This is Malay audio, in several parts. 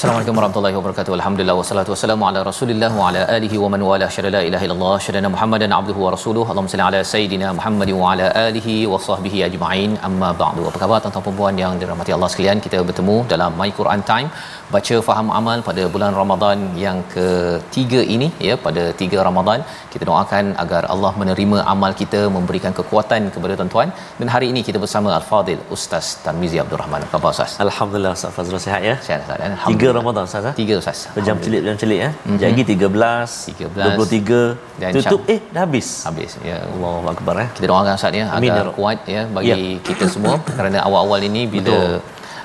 Assalamualaikum warahmatullahi wabarakatuh. Alhamdulillah wassalatu wassalamu ala Rasulillah wa ala alihi wa man wala syada la ilaha illallah syada Muhammadan abduhu wa rasuluhu. Allahumma salli ala sayidina Muhammad wa ala alihi wa sahbihi ajma'in. Amma ba'du. Apa khabar tuan-tuan dan puan yang dirahmati Allah sekalian? Kita bertemu dalam My Quran Time baca faham amal pada bulan Ramadan yang ketiga ini ya pada tiga Ramadan kita doakan agar Allah menerima amal kita memberikan kekuatan kepada tuan-tuan dan hari ini kita bersama Al-Fadil Ustaz Tarmizi Abdul Rahman. Apa khabar Ustaz? Alhamdulillah Ustaz Fazrul sihat ya. Sihat Ustaz. Tiga Alhamdulillah. Ramadan Ustaz ah. Tiga Ustaz. Jam celik jam celik ya. Mhm. Jadi 13, 13, 23, dan tutup eh dah habis. Habis. Ya Allahu akbar eh. kita doakan Ustaz ya Amin, ya agar kuat ya bagi Ya. kita semua kerana awal-awal ini bila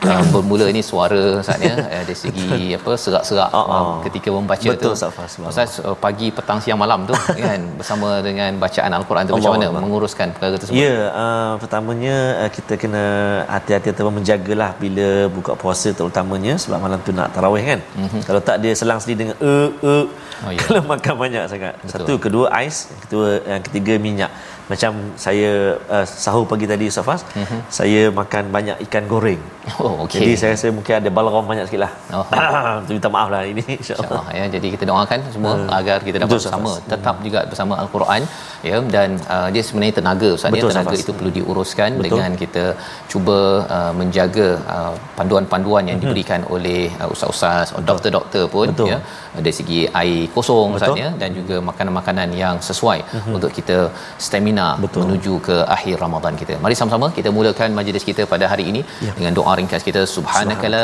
Uh, bermula ini suara Ustaz ya eh, dari segi apa serak-serak Ah, ah. uh, ketika membaca Betul, tu Faz. Ustaz uh, pagi petang siang malam tu kan bersama dengan bacaan al-Quran tu macam Allah mana Allah. menguruskan perkara tersebut Ya, uh, pertamanya uh, kita kena hati-hati ataupun menjagalah bila buka puasa terutamanya sebab malam tu nak tarawih kan. Mm-hmm. Kalau tak dia selang sendiri dengan e e Oh, ya. kalau makan banyak sangat. Betul. Satu, kedua ais, kedua yang ketiga minyak. Macam saya uh, sahur pagi tadi Safas, mm-hmm. saya makan banyak ikan goreng. oh okey Jadi saya rasa mungkin ada balgam banyak sikit lah. Oh. Minta maaf lah ini insyaAllah. InsyaAllah ya. Jadi kita doakan semua Hmm. agar kita dapat Betul, bersama Safas. tetap juga bersama al-Quran ya dan uh, dia sebenarnya tenaga Ustaz ya Betul, tenaga Safas. itu perlu diuruskan Betul. dengan kita cuba uh, menjaga uh, panduan-panduan yang diberikan oleh uh, ustaz-ustaz doktor-doktor pun Hmm. Betul. ya dari segi air kosong Ustaz Betul. ya dan juga makanan-makanan yang sesuai untuk kita stamina Betul. menuju ke akhir Ramadan kita. Mari sama-sama kita mulakan majlis kita pada hari ini Ya. dengan doa ringkas kita subhanaka la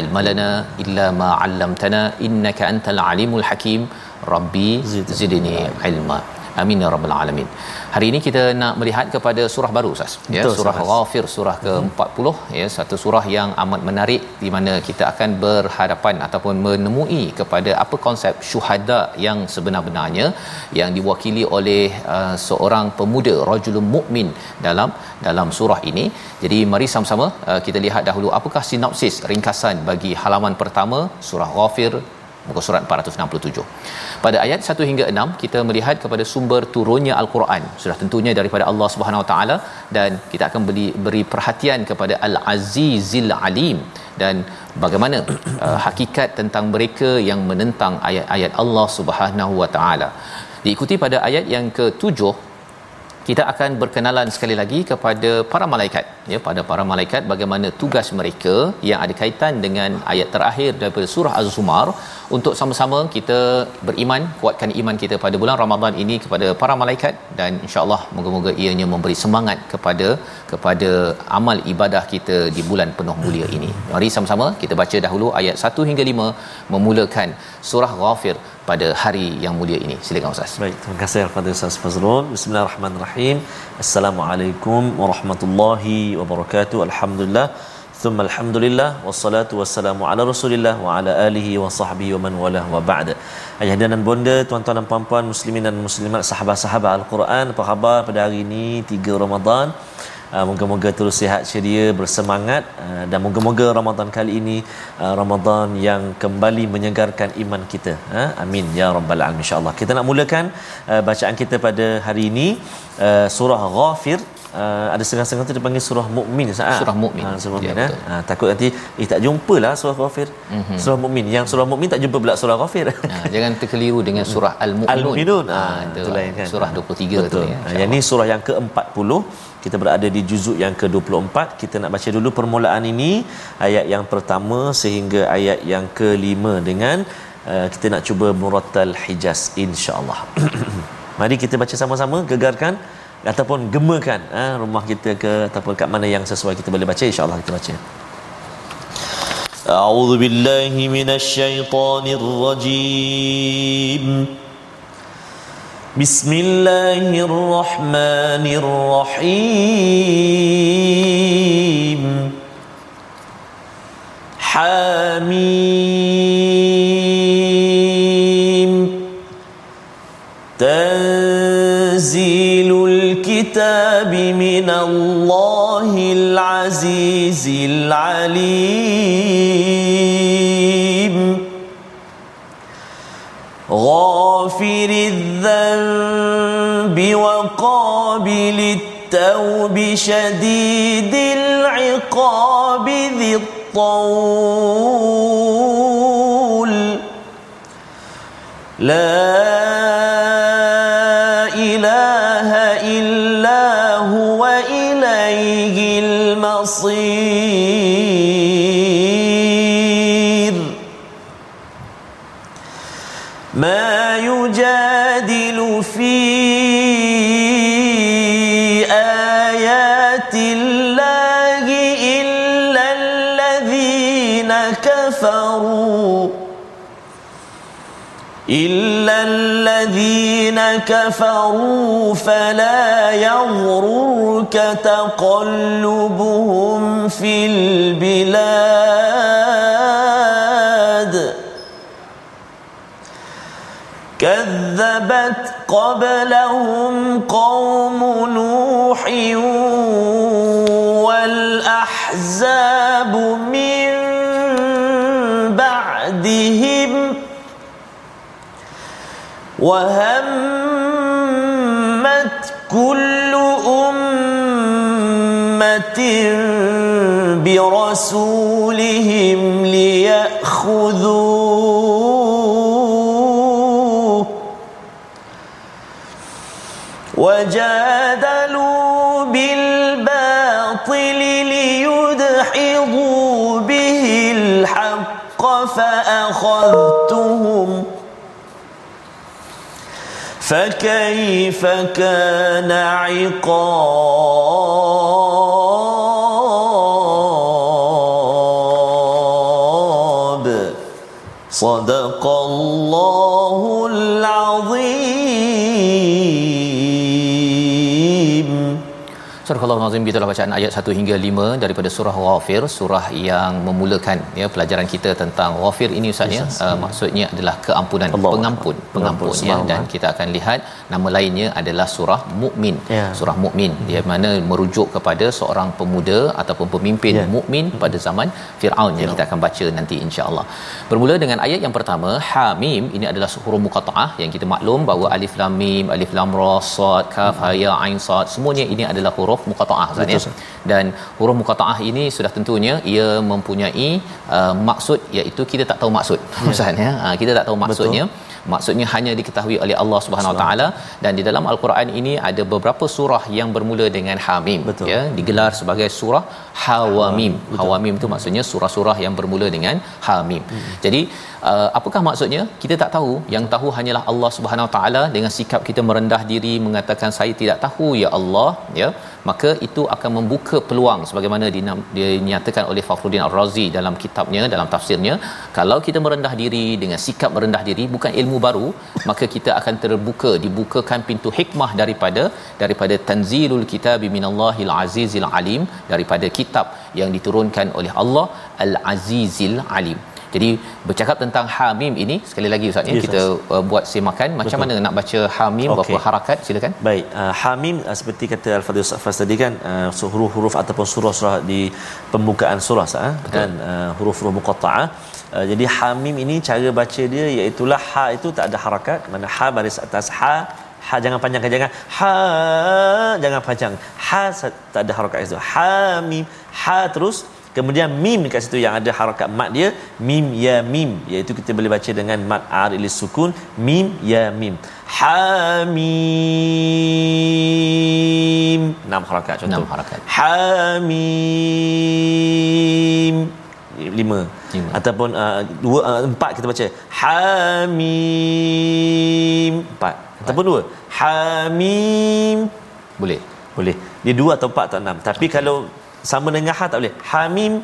ilma lana illa ma 'allamtana innaka antal alimul hakim rabbi zidni ilma amin ya rabbal alamin. Hari ini kita nak melihat kepada surah baru ustaz. Ya Betul, surah ghafir surah ke-40 ya satu surah yang amat menarik di mana kita akan berhadapan ataupun menemui kepada apa konsep syuhada yang sebenar-benarnya yang diwakili oleh uh, seorang pemuda rajulun mukmin dalam dalam surah ini. Jadi mari sama-sama uh, kita lihat dahulu apakah sinopsis ringkasan bagi halaman pertama surah ghafir muka surat 467. Pada ayat 1 hingga 6 kita melihat kepada sumber turunnya al-Quran. Sudah tentunya daripada Allah Subhanahu Wa Taala dan kita akan beri, beri perhatian kepada Al-Azizil Alim dan bagaimana uh, hakikat tentang mereka yang menentang ayat-ayat Allah Subhanahu Wa Taala. Diikuti pada ayat yang ke-7 kita akan berkenalan sekali lagi kepada para malaikat. Ya pada para malaikat bagaimana tugas mereka yang ada kaitan dengan ayat terakhir daripada surah az-zumar. Untuk sama-sama kita beriman kuatkan iman kita pada bulan Ramadan ini kepada para malaikat dan insya-Allah moga-moga ianya memberi semangat kepada kepada amal ibadah kita di bulan penuh mulia ini. Mari sama-sama kita baca dahulu ayat 1 hingga 5 memulakan surah ghafir pada hari yang mulia ini silakan ustaz Baik, terima kasih kepada Ustaz Fazrul. Bismillahirrahmanirrahim. Assalamualaikum warahmatullahi wabarakatuh. Alhamdulillah. Wassalatu wassalamu ala Rasulillah wa ala alihi wa sahbihi wa man wala wa ba'da. Ayah dan bonda, tuan-tuan dan puan-puan muslimin dan muslimat, sahabat-sahabat Al-Quran, apa khabar pada hari ini 3 Ramadan? Uh, moga-moga terus sihat ceria bersemangat. Uh, dan moga-moga Ramadan kali ini uh, Ramadan yang kembali menyegarkan iman kita. Amin. Ya rabbal alamin. Insyaallah. Kita nak mulakan bacaan kita pada hari ini surah ghafir Uh, ada setengah-setengah tu dipanggil surah mukmin Sa'ad. Surah Mukmin. Ha, surah Ya, mukmin ya, ha, takut nanti eh tak jumpalah surah ghafir. Mhm. Mm-hmm. Surah mukmin. Yang surah mukmin tak jumpa pula surah ghafir. Ha, jangan terkeliru dengan surah Al-Mu'minun. Al-Mu'minun. Ha, Ah, itu itu lain kan. Surah 23 Betul. tu ya. Ha, yang ni surah yang ke-40. Kita berada di juzuk yang ke-24. Kita nak baca dulu permulaan ini ayat yang pertama sehingga ayat yang kelima dengan uh, kita nak cuba murattal hijaz insya-Allah mari kita baca sama-sama gegarkan ataupun gemakan uh, rumah kita ke ataupun kat mana yang sesuai kita boleh baca insya-Allah kita baca أعوذ بالله من الشيطان الرجيم بسم الله الرحمن الرحيم حميم تنزيل الكتاب من الله العزيز العليم. غافر الذنب وقابل التوب شديد العقاب ذي الطول. لا الذين كفروا فلا يغررك تقلبهم في البلاد. كذبت قبلهم قوم نوح والأحزاب من وهمت كل أمة برسولهم ليأخذوه. وجادلوا بالباطل ليدحضوا به الحق فأخذتهم فكيف كان عقاب؟ صدق الله Surah Al-Azim gitulah bacaan ayat 1 hingga 5 daripada surah Ghafir, surah yang memulakan ya pelajaran kita tentang Ghafir ini Ustaz ya. Uh, maksudnya adalah keampunan, Allah. pengampun, pengampun ya dan kita akan lihat nama lainnya adalah surah Mukmin. Ya. Surah Mukmin di mana merujuk kepada seorang pemuda ataupun pemimpin Ya. mukmin pada zaman Firaun yang kita akan baca nanti insya-Allah. Bermula dengan ayat yang pertama, Hamim ini adalah huruf muqattaah yang kita maklum bahawa alif lam mim, alif lam ra, sad, kaf, ha ya ain sad semuanya ini adalah huruf muqattaah Ustaz ya. Betul, Dan huruf muqattaah ini sudah tentunya ia mempunyai uh, maksud iaitu kita tak tahu maksud Ustaz ya. Uh, kita tak tahu maksudnya maksudnya hanya diketahui oleh Allah Subhanahu Wa Taala dan di dalam al-Quran ini ada beberapa surah yang bermula dengan Hamim Betul. ya digelar sebagai surah Hawamim. Hawamim itu maksudnya surah-surah yang bermula dengan Hamim. Hmm. Jadi uh, apakah maksudnya? Kita tak tahu. Yang tahu hanyalah Allah Subhanahu Wa Taala dengan sikap kita merendah diri mengatakan saya tidak tahu ya Allah ya. Maka itu akan membuka peluang sebagaimana dinyatakan oleh Fakhruddin Ar-Razi dalam kitabnya dalam tafsirnya. Kalau kita merendah diri dengan sikap merendah diri bukan ilmu baru maka kita akan terbuka dibukakan pintu hikmah daripada daripada tanzilul kitabi minallahil azizil alim daripada kitab yang diturunkan oleh Allah al azizil alim jadi bercakap tentang hamim ini sekali lagi ustaz ya Yes, kita uh, buat semakan macam Betul. mana nak baca hamim Okey. berapa harakat silakan Baik, uh, Hamim uh, seperti kata Al-Fadhil Safas tadi kan uh, huruf-huruf ataupun surah-surah di pembukaan surah sah, kan uh, huruf-huruf muqatta'ah. Uh, jadi Hamim ini cara baca dia iaitu ha itu tak ada harakat, mana ha baris atas ha ha jangan panjang jangan ha jangan panjang ha tak ada harakat itu ha mim ha terus kemudian mim dekat situ yang ada harakat mat dia mim ya mim. Iaitu kita boleh baca dengan mat arilis sukun mim ya mim. Hamim. Enam harakat contoh. Enam harakat. hamim. Lima, Lima. ataupun uh, dua uh, empat kita baca. Hamim. Empat. Ataupun dua. Hamim. Boleh. Boleh. Dia dua atau empat atau enam. Tapi kalau sama dengan ha tak boleh. Hamim.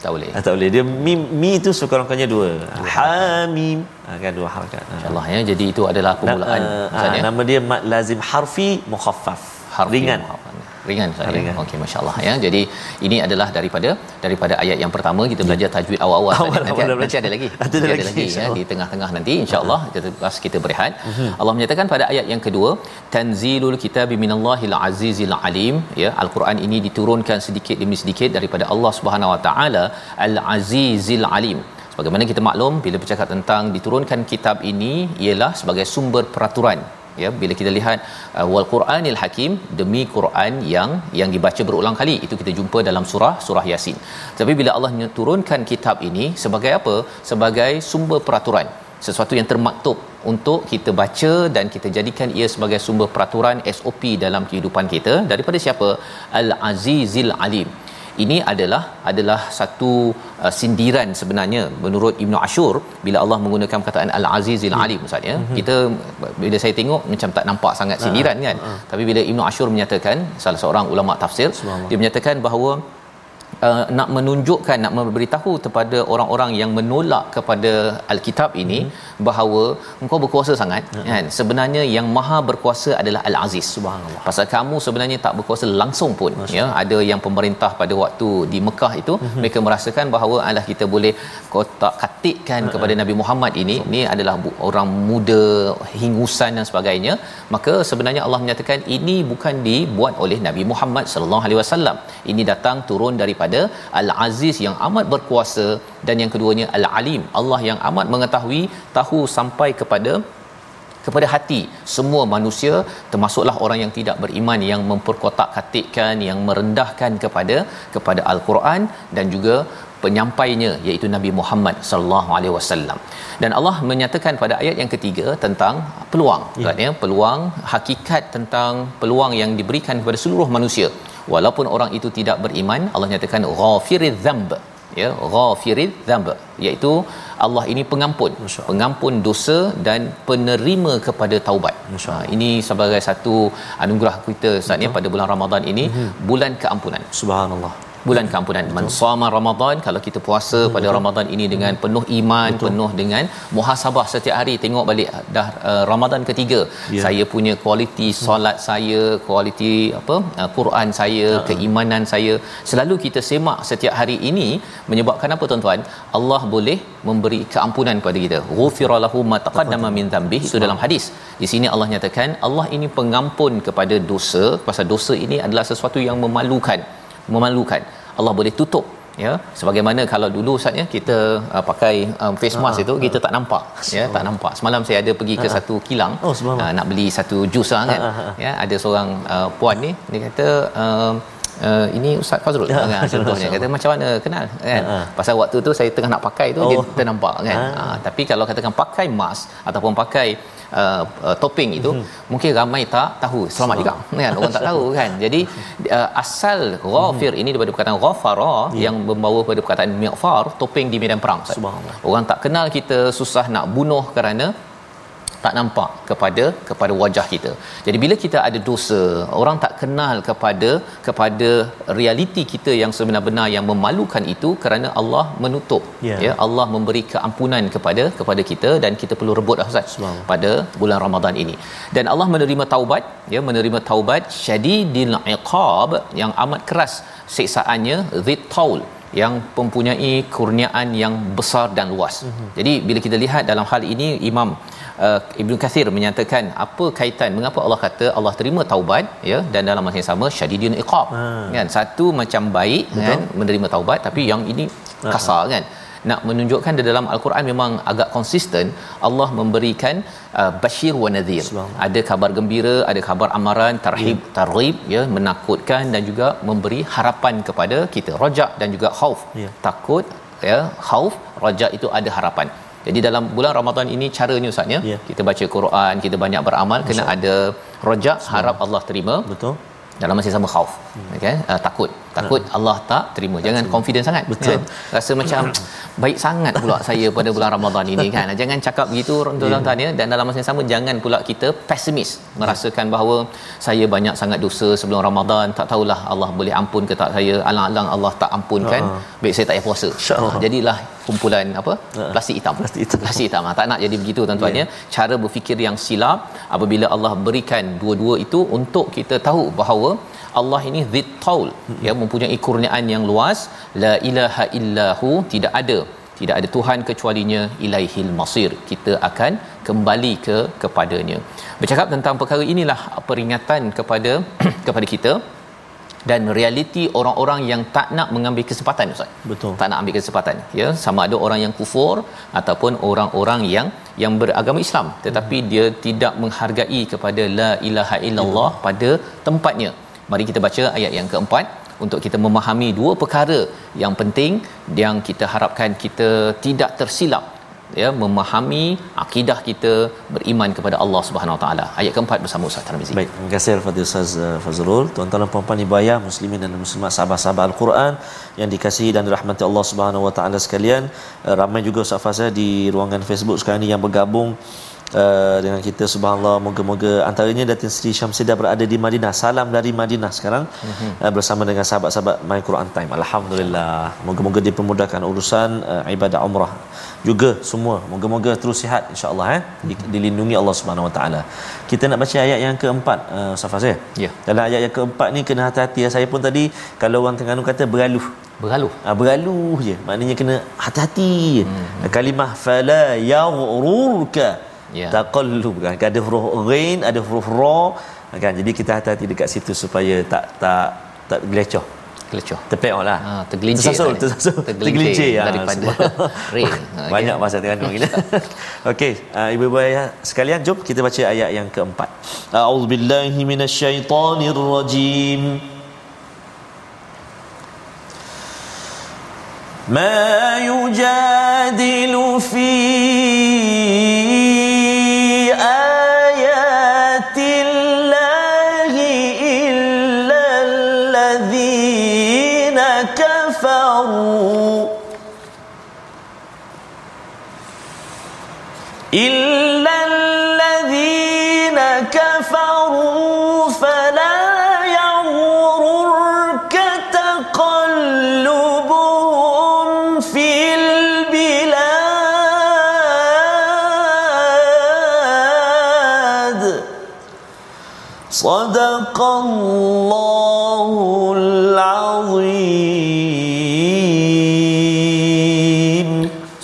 Tak boleh. Ah, tak boleh. Dia mim mi tu sekurang-kurangnya dua. Hamim. Ah, kan dua harakat Ah. insyaallah ya. Jadi itu adalah permulaan Na- ah, Ustaz, ya. nama dia mad lazim harfi mukhaffaf. Harfi ringan. muhafaz. Ringan Ustaz, ya. Ringan. okey masyaallah ya. Jadi ini adalah daripada daripada ayat yang pertama kita belajar tajwid awal-awal ya. Awal-awal nanti, dah nanti ada lagi. Ada Nanti lagi, ya, di tengah-tengah nanti insyaallah kita lepas kita berehat. Allah menyatakan pada ayat yang kedua tanzilul kitabi minallahil azizil alim ya. al-Quran ini diturunkan sedikit demi sedikit daripada Allah Subhanahu wa taala al-azizil alim. Sebagaimana kita maklum bila bercakap tentang diturunkan kitab ini ialah sebagai sumber peraturan ya bila kita lihat uh, wal Quranil Hakim demi Quran yang yang dibaca berulang kali itu kita jumpa dalam surah surah Yasin. Tapi bila Allah turunkan kitab ini sebagai apa? Sebagai sumber peraturan sesuatu yang termaktub untuk kita baca dan kita jadikan ia sebagai sumber peraturan SOP dalam kehidupan kita daripada siapa? Al-Azizil Alim ini adalah adalah satu uh, sindiran sebenarnya menurut Ibnu Ashur bila Allah menggunakan perkataan Al-Azizil Alim Ustaz ya. Mhm. Kita bila saya tengok macam tak nampak sangat sindiran kan. Tapi bila Ibnu Ashur menyatakan salah seorang ulama tafsir dia menyatakan bahawa Uh, nak menunjukkan nak memberitahu kepada orang-orang yang menolak kepada alkitab ini hmm. bahawa engkau berkuasa sangat hmm. kan sebenarnya yang maha berkuasa adalah al-aziz Subhanallah. pasal kamu sebenarnya tak berkuasa langsung pun ya ada yang pemerintah pada waktu di Mekah itu hmm. mereka merasakan bahawa alah kita boleh kotak katikkan hmm. kepada Nabi Muhammad ini ni adalah bu- orang muda hingusan dan sebagainya maka sebenarnya Allah menyatakan ini bukan dibuat oleh Nabi Muhammad sallallahu alaihi wasallam ini datang turun daripada al-aziz yang amat berkuasa dan yang keduanya al-alim Allah yang amat mengetahui tahu sampai kepada kepada hati semua manusia termasuklah orang yang tidak beriman yang memperkotak-katikkan yang merendahkan kepada kepada al-Quran dan juga penyampainya iaitu Nabi Muhammad sallallahu alaihi wasallam. Dan Allah menyatakan pada ayat yang ketiga tentang peluang ya. ya peluang hakikat tentang peluang yang diberikan kepada seluruh manusia walaupun orang itu tidak beriman Allah nyatakan ghafiriz dzamb. Ya ghafiriz dzamb. Iaitu Allah ini pengampun. Pengampun dosa dan penerima kepada taubat. Ha, ini sebagai satu anugerah kita Ustaz ya pada bulan Ramadan ini mm-hmm. bulan keampunan. Subhanallah. Bulan keampunan. Man sama ramadan kalau kita puasa Betul. pada ramadan ini dengan penuh iman Betul. penuh dengan muhasabah setiap hari tengok balik dah uh, ramadan ketiga. Ya. saya punya kualiti solat saya kualiti apa uh, Quran saya Ha-ha. keimanan saya selalu kita semak setiap hari ini menyebabkan apa tuan-tuan? Allah boleh memberi keampunan kepada kita. Ghufira lahu ma taqaddama min dhanbi. Itu dalam hadis. Di sini Allah nyatakan Allah ini pengampun kepada dosa. Pasal dosa ini adalah sesuatu yang memalukan memalukan. Allah boleh tutup ya. Sebagaimana kalau dulu saatnya kita uh, pakai um, face mask Ah, itu kita tak nampak ya tak nampak. Semalam saya ada pergi ke Ah, ah. satu kilang Oh, uh, nak beli satu jus lah kan. Ah, ah, ah. ya ada seorang uh, puan ni dia kata um, Uh, ini Ustaz Fazrul Ya, kan contohnya kata macam mana kenal kan ha. pasal waktu tu saya tengah nak pakai tu oh. dia ternampak kan Ha. ha, tapi kalau katakan pakai mask ataupun pakai uh, uh, topping itu Mhm. mungkin ramai tak tahu selamat juga kan orang tak tahu kan jadi uh, asal ghafir ini daripada perkataan ghafara Ya. yang membawa pada perkataan mighfar topeng di medan perang Ustaz. Orang tak kenal kita susah nak bunuh kerana tak nampak kepada kepada wajah kita. Jadi bila kita ada dosa, orang tak kenal kepada kepada realiti kita yang sebenar-benar yang memalukan itu kerana Allah menutup. Ya. ya Allah memberi keampunan kepada kepada kita dan kita perlu rebut Ustaz Subhanallah. pada bulan Ramadan ini. Dan Allah menerima taubat, ya menerima taubat syadidil iqab yang amat keras siksaannya zit taul yang mempunyai kurniaan yang besar dan luas. Mm-hmm. Jadi bila kita lihat dalam hal ini Imam uh, Ibnu Kathir menyatakan apa kaitan mengapa Allah kata Allah terima taubat ya dan dalam masa yang sama syadidun iqab. Ah. Kan satu macam baik Betul. kan menerima taubat tapi yang ini kasar kan nak menunjukkan di dalam al-Quran memang agak konsisten Allah memberikan uh, bashir wa nadhir ada kabar gembira ada kabar amaran tarhib yeah. targhib ya menakutkan dan juga memberi harapan kepada kita rajak dan juga khauf Ya. takut ya khauf rajak itu ada harapan jadi dalam bulan Ramadan ini caranya ustaz ya Ya. kita baca Quran kita banyak beramal kena ada rajak harap Allah terima Betul. dalam masa sama khauf okay? uh, takut takut Allah tak terima. Jangan confident sangat. Betul. kan rasa macam baik sangat pula saya pada bulan Ramadan ini kan. Jangan cakap begitu orang tuan-tuan ya. Dan dalam masa yang sama jangan pula kita pesimis merasakan bahawa saya banyak sangat dosa sebelum Ramadan. Tak tahulah Allah boleh ampun ke tak saya. Alang-alang Allah tak ampunkan Ha. baik saya tak payah puasa. InsyaAllah. Jadilah kumpulan apa? Ha. plastik hitam. Plastik hitam. plastik hitam. Ah, tak nak jadi begitu tuan-tuan ya. cara berfikir yang silap apabila Allah berikan dua-dua itu untuk kita tahu bahawa Allah ini zid taul. Ya mempunyai kurniaan yang luas. La ilaha illahu tidak ada tidak ada tuhan kecualinya ilaihil masir. Kita akan kembali ke kepadanya. Bercakap tentang perkara inilah peringatan kepada kepada kita dan realiti orang-orang yang tak nak mengambil kesempatan ustaz. Betul. tak nak ambil kesempatan ya. Sama ada orang yang kufur ataupun orang-orang yang yang beragama Islam. Tetapi hmm. dia tidak menghargai kepada la ilaha illallah hmm. pada tempatnya. Mari kita baca ayat yang keempat untuk kita memahami dua perkara yang penting yang kita harapkan kita tidak tersilap ya memahami akidah kita beriman kepada Allah Subhanahu Wa Taala ayat keempat bersama Ustaz Tarmizi Baik, terima kasih Al-Fadhil Ustaz uh, Fazrul. Tuan-tuan dan puan-puan ibu muslimin dan muslimat sahabat-sahabat Al-Quran yang dikasihi dan dirahmati Allah Subhanahu Wa Taala sekalian. Uh, ramai juga Ustaz Fazal di ruangan Facebook sekarang ni yang bergabung Uh, dengan kita subhanallah moga-moga antaranya Datin Sri Syamsidah berada di Madinah. Salam dari Madinah sekarang. Mm-hmm. uh, bersama dengan sahabat-sahabat My Quran Time. Alhamdulillah. Moga-moga dipermudahkan urusan uh, ibadah umrah juga semua. Moga-moga terus sihat insyaallah eh. Di- dilindungi Allah Subhanahu Wa Taala. Kita nak baca ayat yang keempat uh, Ustaz Fazil. Ya. dalam ayat yang keempat ni kena hati-hati. Saya pun tadi kalau orang Terengganu kata beraluh. Bergaluh Ha, beraluh je. Maknanya kena hati-hati. Hmm. kalimah fala yaghrurka Ya. taqallub kan ada huruf ghain ada huruf ra kan jadi kita hati-hati dekat situ supaya tak tak tak gelecoh kelecoh terpeok lah Ha, tergelincir tersasul tadi. tersasul Tergelincir ha, daripada subhanallah. rain. Ha, banyak okey. bahasa Terengganu gila okey uh, ibu-ibu ayah sekalian jom kita baca ayat yang keempat a'udzubillahi minasyaitonirrajim ما يجادل في الله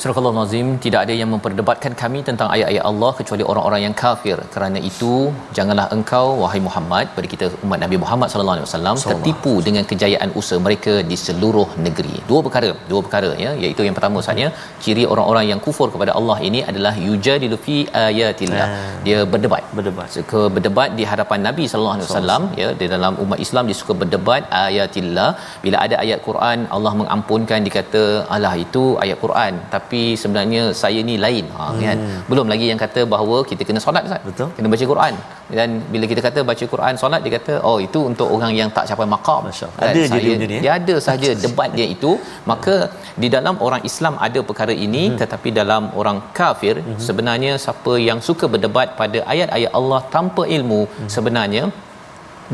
Surah Al-Nazim tidak ada yang memperdebatkan kami tentang ayat-ayat Allah kecuali orang-orang yang kafir. Kerana itu janganlah engkau wahai Muhammad bagi kita umat Nabi Muhammad sallallahu alaihi wasallam tertipu dengan kejayaan usaha mereka di seluruh negeri. Dua perkara, dua perkara ya iaitu yang pertama saatnya ciri orang-orang yang kufur kepada Allah ini adalah yujadilu fi ayatillah. Dia berdebat. Berdebat. Suka berdebat di hadapan Nabi sallallahu alaihi wasallam ya di dalam umat Islam dia suka berdebat ayatillah. Bila ada ayat Quran Allah mengampunkan dikata alah itu ayat Quran tapi sebenarnya saya ni lain ha kan belum lagi yang kata bahawa kita kena solat Ustaz Betul. kena baca Quran dan bila kita kata baca Quran solat dia kata oh itu untuk orang yang tak capai maqam Allah. Ada saya, dia ni, eh? dia ada sahaja debat dia itu maka di dalam orang Islam ada perkara ini hmm. tetapi dalam orang kafir hmm. sebenarnya siapa yang suka berdebat pada ayat-ayat Allah tanpa ilmu hmm. sebenarnya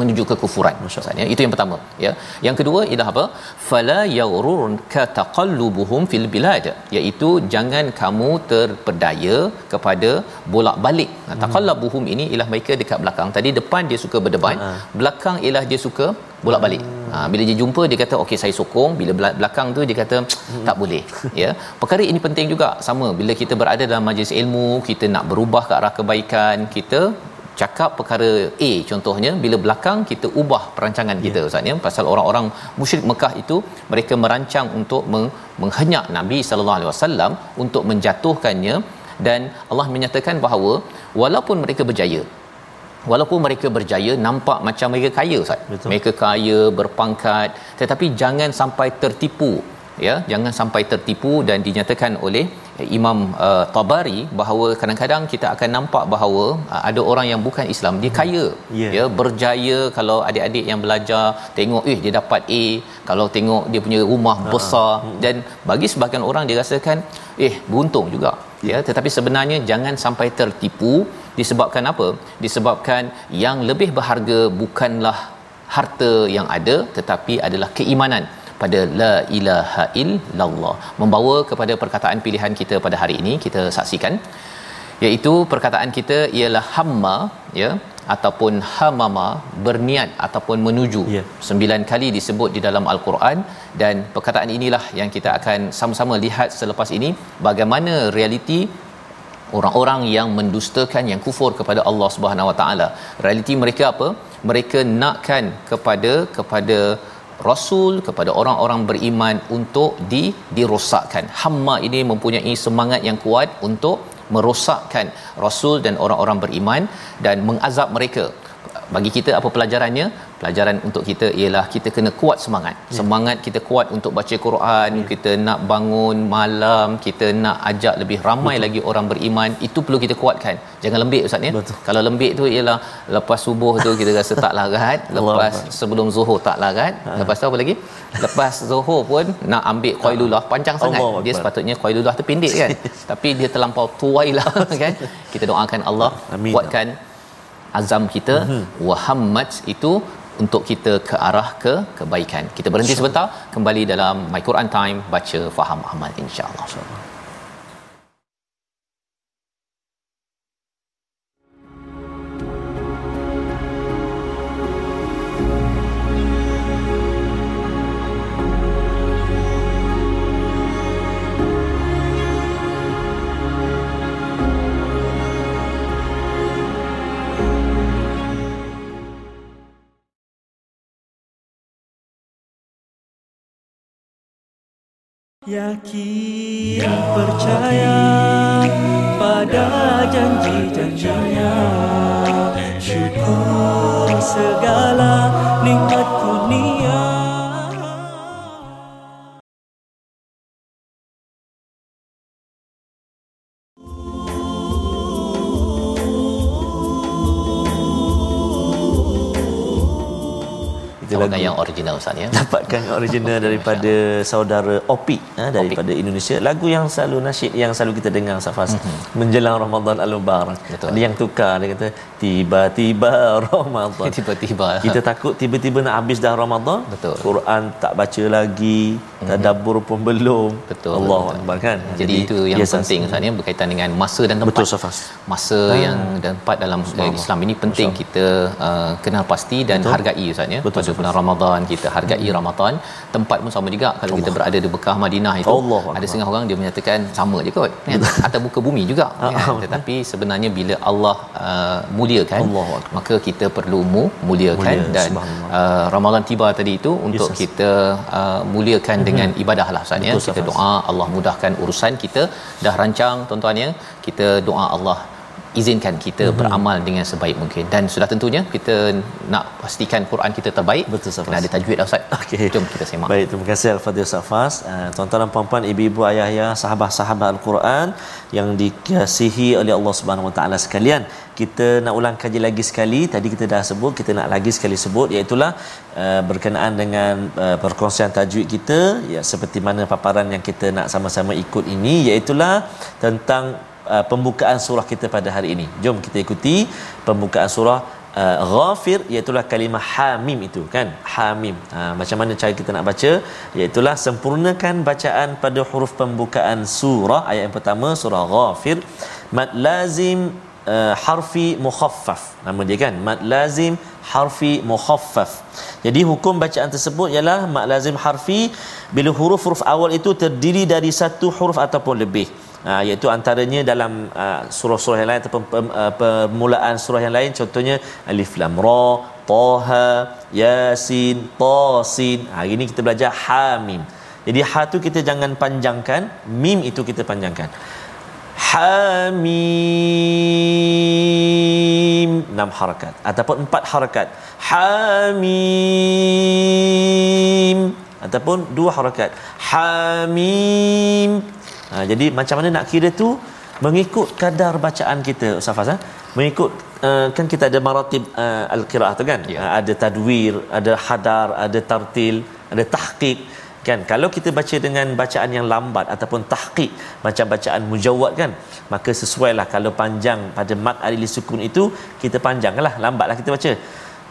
menuju kekufuran maksudnya itu yang pertama ya. Yang kedua ialah apa? Fala yaghurun ka taqallubuhum fil bilad iaitu jangan kamu terpedaya kepada bolak-balik. Nah, taqallabuhum ini ialah mereka dekat belakang. Tadi depan dia suka berdebat Ha. belakang ialah dia suka bolak-balik. Ha, bila dia jumpa dia kata okey saya sokong. Bila bela- belakang tu dia kata tak boleh ya. Perkara ini penting juga. Sama bila kita berada dalam majlis ilmu kita nak berubah ke arah kebaikan kita cakap perkara A contohnya bila belakang kita ubah perancangan kita yeah. ustaz ya pasal orang-orang musyrik Mekah itu mereka merancang untuk meng- menghenyak Nabi sallallahu alaihi wasallam untuk menjatuhkannya dan Allah menyatakan bahawa walaupun mereka berjaya walaupun mereka berjaya nampak macam mereka kaya ustaz mereka kaya berpangkat tetapi jangan sampai tertipu ya jangan sampai tertipu dan dinyatakan oleh Imam uh, Tabari bahawa kadang-kadang kita akan nampak bahawa uh, ada orang yang bukan Islam dia kaya. Yeah. ya berjaya kalau adik-adik yang belajar tengok eh dia dapat A. Kalau tengok dia punya rumah besar. Dan bagi sebahagian orang dia rasakan eh beruntung juga. Ya tetapi sebenarnya jangan sampai tertipu disebabkan apa? Disebabkan yang lebih berharga bukanlah harta yang ada tetapi adalah keimanan pada la ilaha illallah membawa kepada perkataan pilihan kita pada hari ini kita saksikan iaitu perkataan kita ialah hamma ya ataupun hamama berniat ataupun menuju Ya. sembilan kali disebut di dalam al-Quran dan perkataan inilah yang kita akan sama-sama lihat selepas ini bagaimana realiti orang-orang yang mendustakan yang kufur kepada Allah Subhanahu Wa Taala. Realiti mereka apa? Mereka nakkan kepada kepada rasul kepada orang-orang beriman untuk di dirosakkan. Hamma ini mempunyai semangat yang kuat untuk merosakkan rasul dan orang-orang beriman dan mengazab mereka. Bagi kita apa pelajarannya? Pelajaran untuk kita ialah kita kena kuat semangat. Ya. Semangat kita kuat untuk baca Quran, ya. kita nak bangun malam, kita nak ajak lebih ramai Betul. lagi orang beriman. Itu perlu kita kuatkan. Jangan lembik ustaz ya. Betul. Kalau lembik tu ialah lepas subuh tu kita rasa tak larat, lepas Allah. sebelum zuhur tak larat, ha. lepas tu apa lagi? Lepas zuhur pun nak ambil qailullah panjang sangat. Allah Dia sepatutnya qailullah tu pendek kan. Tapi dia terlampau tuai lah kan. Kita doakan Allah Amin. kuatkan azam kita mm-hmm. wahammat itu untuk kita ke arah ke kebaikan. Kita berhenti sebentar kembali dalam My Quran Time baca faham amal insya-Allah. Yakin percaya pada janji-janjinya. Syukur segala nikmat kurnia Dapatkan yang original Ustaz ya. dapatkan yang original daripada saudara Opik ha, daripada Indonesia lagu yang selalu nasyid yang selalu kita dengar Safas menjelang Ramadan al-Mubarak ada yang tukar dia kata tiba-tiba Ramadan Tiba-tiba. kita takut tiba-tiba nak habis dah Ramadan Betul. Quran tak baca lagi tadabbur pun belum Betul. Allah betul. Akbar kan Jadi, itu yang yes, penting Ustaz ya berkaitan dengan masa dan tempat. betul Safas Masa yang tempat dalam uh, Islam ini penting kita uh, kenal pasti dan Betul. hargai Ustaz ya. Betul, Pada bulan Ramadan kita. Hargai Ramadan. Tempat pun sama juga. Kalau kita berada di Bekah Madinah itu Allah ada setengah orang dia menyatakan sama je kot kan. Atas muka bumi juga kan. Ah, ah, Tetapi sebenarnya bila Allah uh, muliakan Allah maka kita perlu mu, muliakan Mulia, dan uh, Ramadan tiba tadi itu untuk Yes, kita uh, muliakan dengan ibadah lah Ustaz ya. Betul, Kita doa Allah mudahkan urusan kita. Dah rancang tuan-tuan ya? Kita doa Allah izinkan kita mm-hmm. beramal dengan sebaik mungkin dan sudah tentunya kita nak pastikan Quran kita terbaik Betul, Safas. ada tajwid dah ustaz Okey. jom kita semak Baik, terima kasih Al-Fadhil Safas. Uh, tuan-tuan dan puan-puan, ibu-ibu, ayah-ayah, sahabat-sahabat Al-Quran yang dikasihi oleh Allah Subhanahu Wa Taala sekalian. Kita nak ulang kaji lagi sekali. Tadi kita dah sebut, kita nak lagi sekali sebut iaitu uh, berkenaan dengan uh, perkongsian tajwid kita ya seperti mana paparan yang kita nak sama-sama ikut ini iaitu tentang uh, pembukaan surah kita pada hari ini. Jom kita ikuti pembukaan surah uh, ghafir iaitu kalimah hamim itu kan? Hamim. Ha, macam mana cara kita nak baca? Iaitu sempurnakan bacaan pada huruf pembukaan surah ayat yang pertama surah ghafir. Mad lazim uh, harfi mukhaffaf. Nama dia kan? Mad lazim harfi mukhaffaf. Jadi hukum bacaan tersebut ialah mad lazim harfi bila huruf-huruf awal itu terdiri dari satu huruf ataupun lebih Ha, iaitu antaranya dalam uh, surah-surah yang lain ataupun uh, permulaan surah yang lain. Contohnya alif lam ra taha yasin tasin. Ha, hari ini kita belajar hamim jadi ha tu kita jangan panjangkan mim itu kita panjangkan. Hamim enam harakat ataupun empat harakat. Hamim ataupun dua harakat. Hamim ha, jadi macam mana nak kira tu? Mengikut kadar bacaan kita Ustaz Faz ha? mengikut uh, kan kita ada maratib uh, al-qiraah tu kan? Ya. uh, ada tadwir ada hadar ada tartil ada tahqiq. Kan? Kalau kita baca dengan bacaan yang lambat ataupun tahqiq macam bacaan mujawwad kan? Maka sesuailah kalau panjang pada mad alif sukun itu kita panjanglah lambatlah kita baca.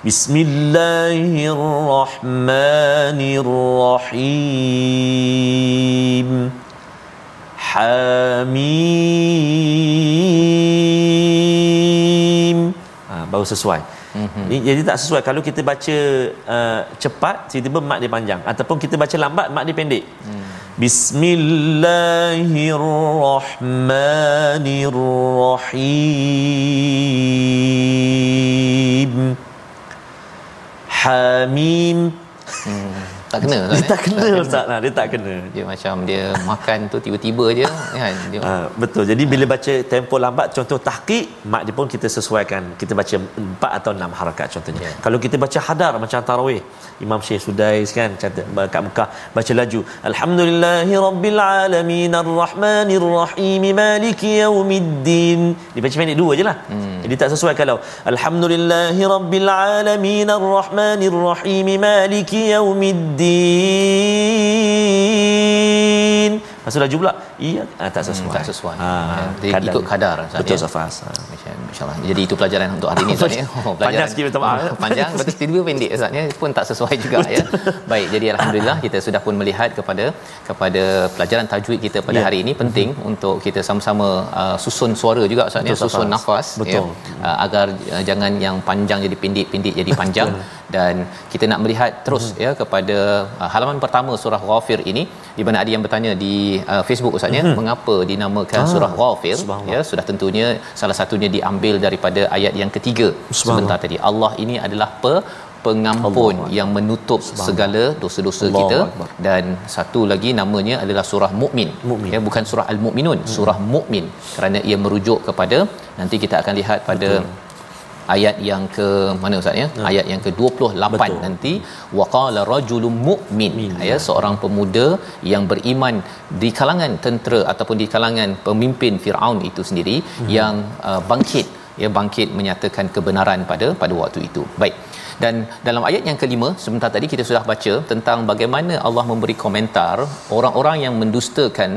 Bismillahirrahmanirrahim Hamim. Ha, baru sesuai. Mm-hmm. jadi tak sesuai. Kalau kita baca uh, cepat tiba-tiba mat dia panjang. Ataupun kita baca lambat mat dia pendek. Mm. Bismillahirrahmanirrahim. Hamim tak kena dia Ustaz, tak eh? kena Ustaz nah, dia tak kena dia macam dia makan tu tiba-tiba je kan dia Ha, betul. Jadi bila baca tempo lambat contoh tahqiq, mak dia pun kita sesuaikan. Kita baca 4 atau 6 harakat contohnya. Ya. Kalau kita baca hadar macam tarawih, Imam Syekh Sudais kan catat kat Mekah baca laju. Alhamdulillahirabbil alamin arrahmanir rahim maliki yaumiddin. Dibaca pendek dua je lah. Hmm. Jadi tak sesuai kalau Alhamdulillahirabbil alamin arrahmanir rahim maliki yaumiddin. Lepas tu laju pula. Iya, ah, tak sesuai. Hmm, tak sesuai. Ha, Ya, dia ikut kadar, Betul ya. Safas. Ha. InsyaAllah. Jadi itu pelajaran untuk hari ini Ustaz ya. Oh, Panjang sikit, minta maaf. Panjang betul tiba-tiba pendek Ustaz ya pun tak sesuai juga ya. Baik, jadi alhamdulillah kita sudah pun melihat kepada kepada pelajaran tajwid kita pada Ya. hari ini penting untuk kita sama-sama uh, susun suara juga Ustaz ya, susun nafas Betul. ya. Uh, agar uh, jangan yang panjang jadi pendek, pendek jadi panjang dan kita nak melihat terus Hmm. ya kepada uh, halaman pertama surah Ghafir ini di mana ada yang bertanya di uh, Facebook Ustaz ya, mengapa dinamakan Hmm. Ah, surah Ghafir? ya sudah tentunya salah satunya diambil daripada ayat yang ketiga. Sebentar tadi. Allah ini adalah pe pengampun Allah yang menutup segala dosa-dosa Allahu kita. Akbar. dan satu lagi namanya adalah surah mukmin ya bukan surah al-mukminun surah mukmin kerana ia merujuk kepada nanti kita akan lihat pada ayat yang ke mana ustaz ya? Ayat yang ke-28 Betul. nanti waqala rajulun mu'min. Ya seorang pemuda yang beriman di kalangan tentera ataupun di kalangan pemimpin Firaun itu sendiri yang uh, bangkit. Ya bangkit menyatakan kebenaran pada pada waktu itu. Baik. Dan dalam ayat yang kelima sebentar tadi kita sudah baca tentang bagaimana Allah memberi komentar orang-orang yang mendustakan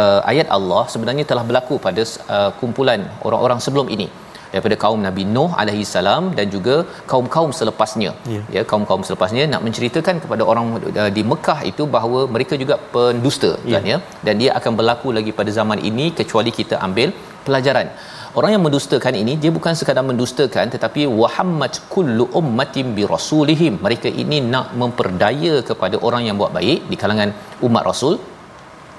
uh, ayat Allah sebenarnya telah berlaku pada uh, kumpulan orang-orang sebelum ini daripada kaum Nabi Nuh alaihi salam dan juga kaum-kaum selepasnya Ya. ya kaum-kaum selepasnya nak menceritakan kepada orang uh, di Mekah itu bahawa mereka juga pendusta Ya. kan ya dan dia akan berlaku lagi pada zaman ini kecuali kita ambil pelajaran Orang yang mendustakan ini dia bukan sekadar mendustakan tetapi wahammat kullu ummatin bi rasulihim. Mereka ini nak memperdaya kepada orang yang buat baik di kalangan umat Rasul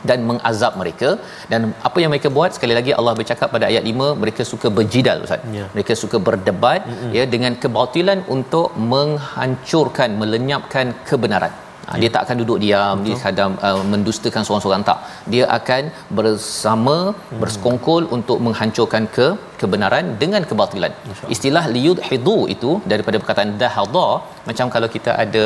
dan mengazab mereka. Dan apa yang mereka buat? Sekali lagi Allah bercakap pada ayat 5 mereka suka berjidal ustaz. Ya. mereka suka berdebat mm-hmm. ya dengan kebautilan untuk menghancurkan melenyapkan kebenaran. Ha, dia tak akan duduk diam dia kadang uh, mendustakan seorang-seorang. Tak. Dia akan bersama hmm. bersekongkol untuk menghancurkan ke kebenaran dengan kebatilan. Istilah liyudhidu itu daripada perkataan dahadha macam kalau kita ada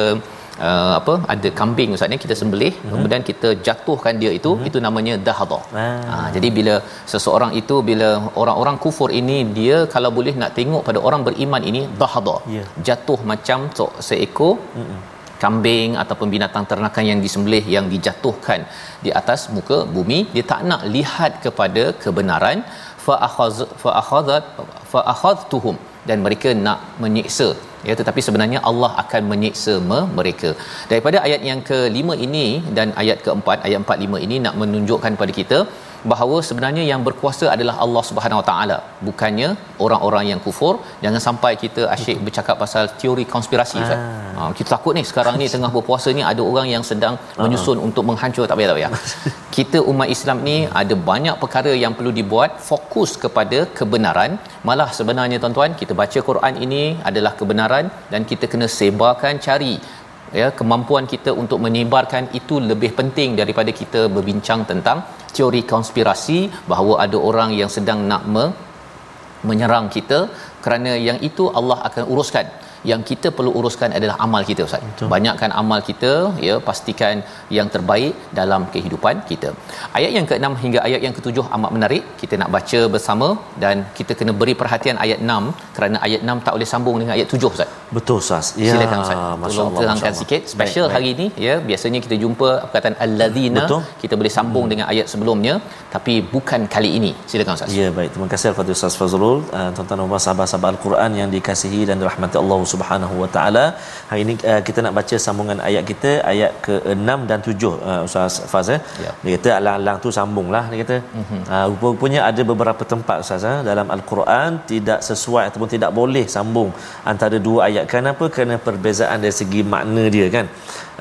uh, apa ada kambing ustaz ni kita sembelih hmm. kemudian kita jatuhkan dia itu hmm. itu namanya dahadha Ah. ha, jadi bila seseorang itu bila orang-orang kufur ini dia kalau boleh nak tengok pada orang beriman ini dahadha Ya. jatuh macam se- seekor hmm kambing ataupun binatang ternakan yang disembelih yang dijatuhkan di atas muka bumi dia tak nak lihat kepada kebenaran fa akhaz fa akhadhat fa akhadhtuhum dan mereka nak menyiksa. Ya tetapi sebenarnya Allah akan menyiksa me- mereka. Daripada ayat yang kelima ini dan ayat keempat ayat 45 ini nak menunjukkan kepada kita bahawa sebenarnya yang berkuasa adalah Allah Subhanahu Wa Taala bukannya orang-orang yang kufur. Jangan sampai kita asyik bercakap pasal teori konspirasi Ustaz. Ha, kita takut ni sekarang ni tengah berpuasa ni ada orang yang sedang menyusun untuk menghancur tak payah tak payah. kita umat Islam ni ada banyak perkara yang perlu dibuat fokus kepada kebenaran. Malah sebenarnya tuan-tuan kita baca Quran ini adalah kebenaran dan kita kena sebarkan cari ya kemampuan kita untuk menyebarkan itu lebih penting daripada kita berbincang tentang teori konspirasi bahawa ada orang yang sedang nak me, menyerang kita kerana yang itu Allah akan uruskan yang kita perlu uruskan adalah amal kita ustaz. Betul. banyakkan amal kita ya pastikan yang terbaik dalam kehidupan kita. Ayat yang ke-6 hingga ayat yang ke-7 amat menarik. Kita nak baca bersama dan kita kena beri perhatian ayat 6 kerana ayat 6 tak boleh sambung dengan ayat 7 ustaz. Betul ustaz. Ya silakan ustaz. tolong terangkan sikit. Special baik, hari baik. ini ya biasanya kita jumpa perkataan alladzina kita boleh sambung hmm. dengan ayat sebelumnya tapi bukan kali ini. Silakan ustaz. Ya baik. Terima kasih al-fadhil ustaz Fazrul uh, tuan-tuan dan sahabat-sahabat al-Quran yang dikasihi dan dirahmati Allah Subhanahu wa taala. Hari ini uh, kita nak baca sambungan ayat kita ayat ke-6 dan 7 uh, ustaz Faz eh? Ya. dia kata alang-alang tu sambunglah dia kata. Mm-hmm. uh, rupa-rupanya ada beberapa tempat ustaz eh, dalam al-Quran tidak sesuai ataupun tidak boleh sambung antara dua ayat. Kenapa? Kerana perbezaan dari segi makna dia kan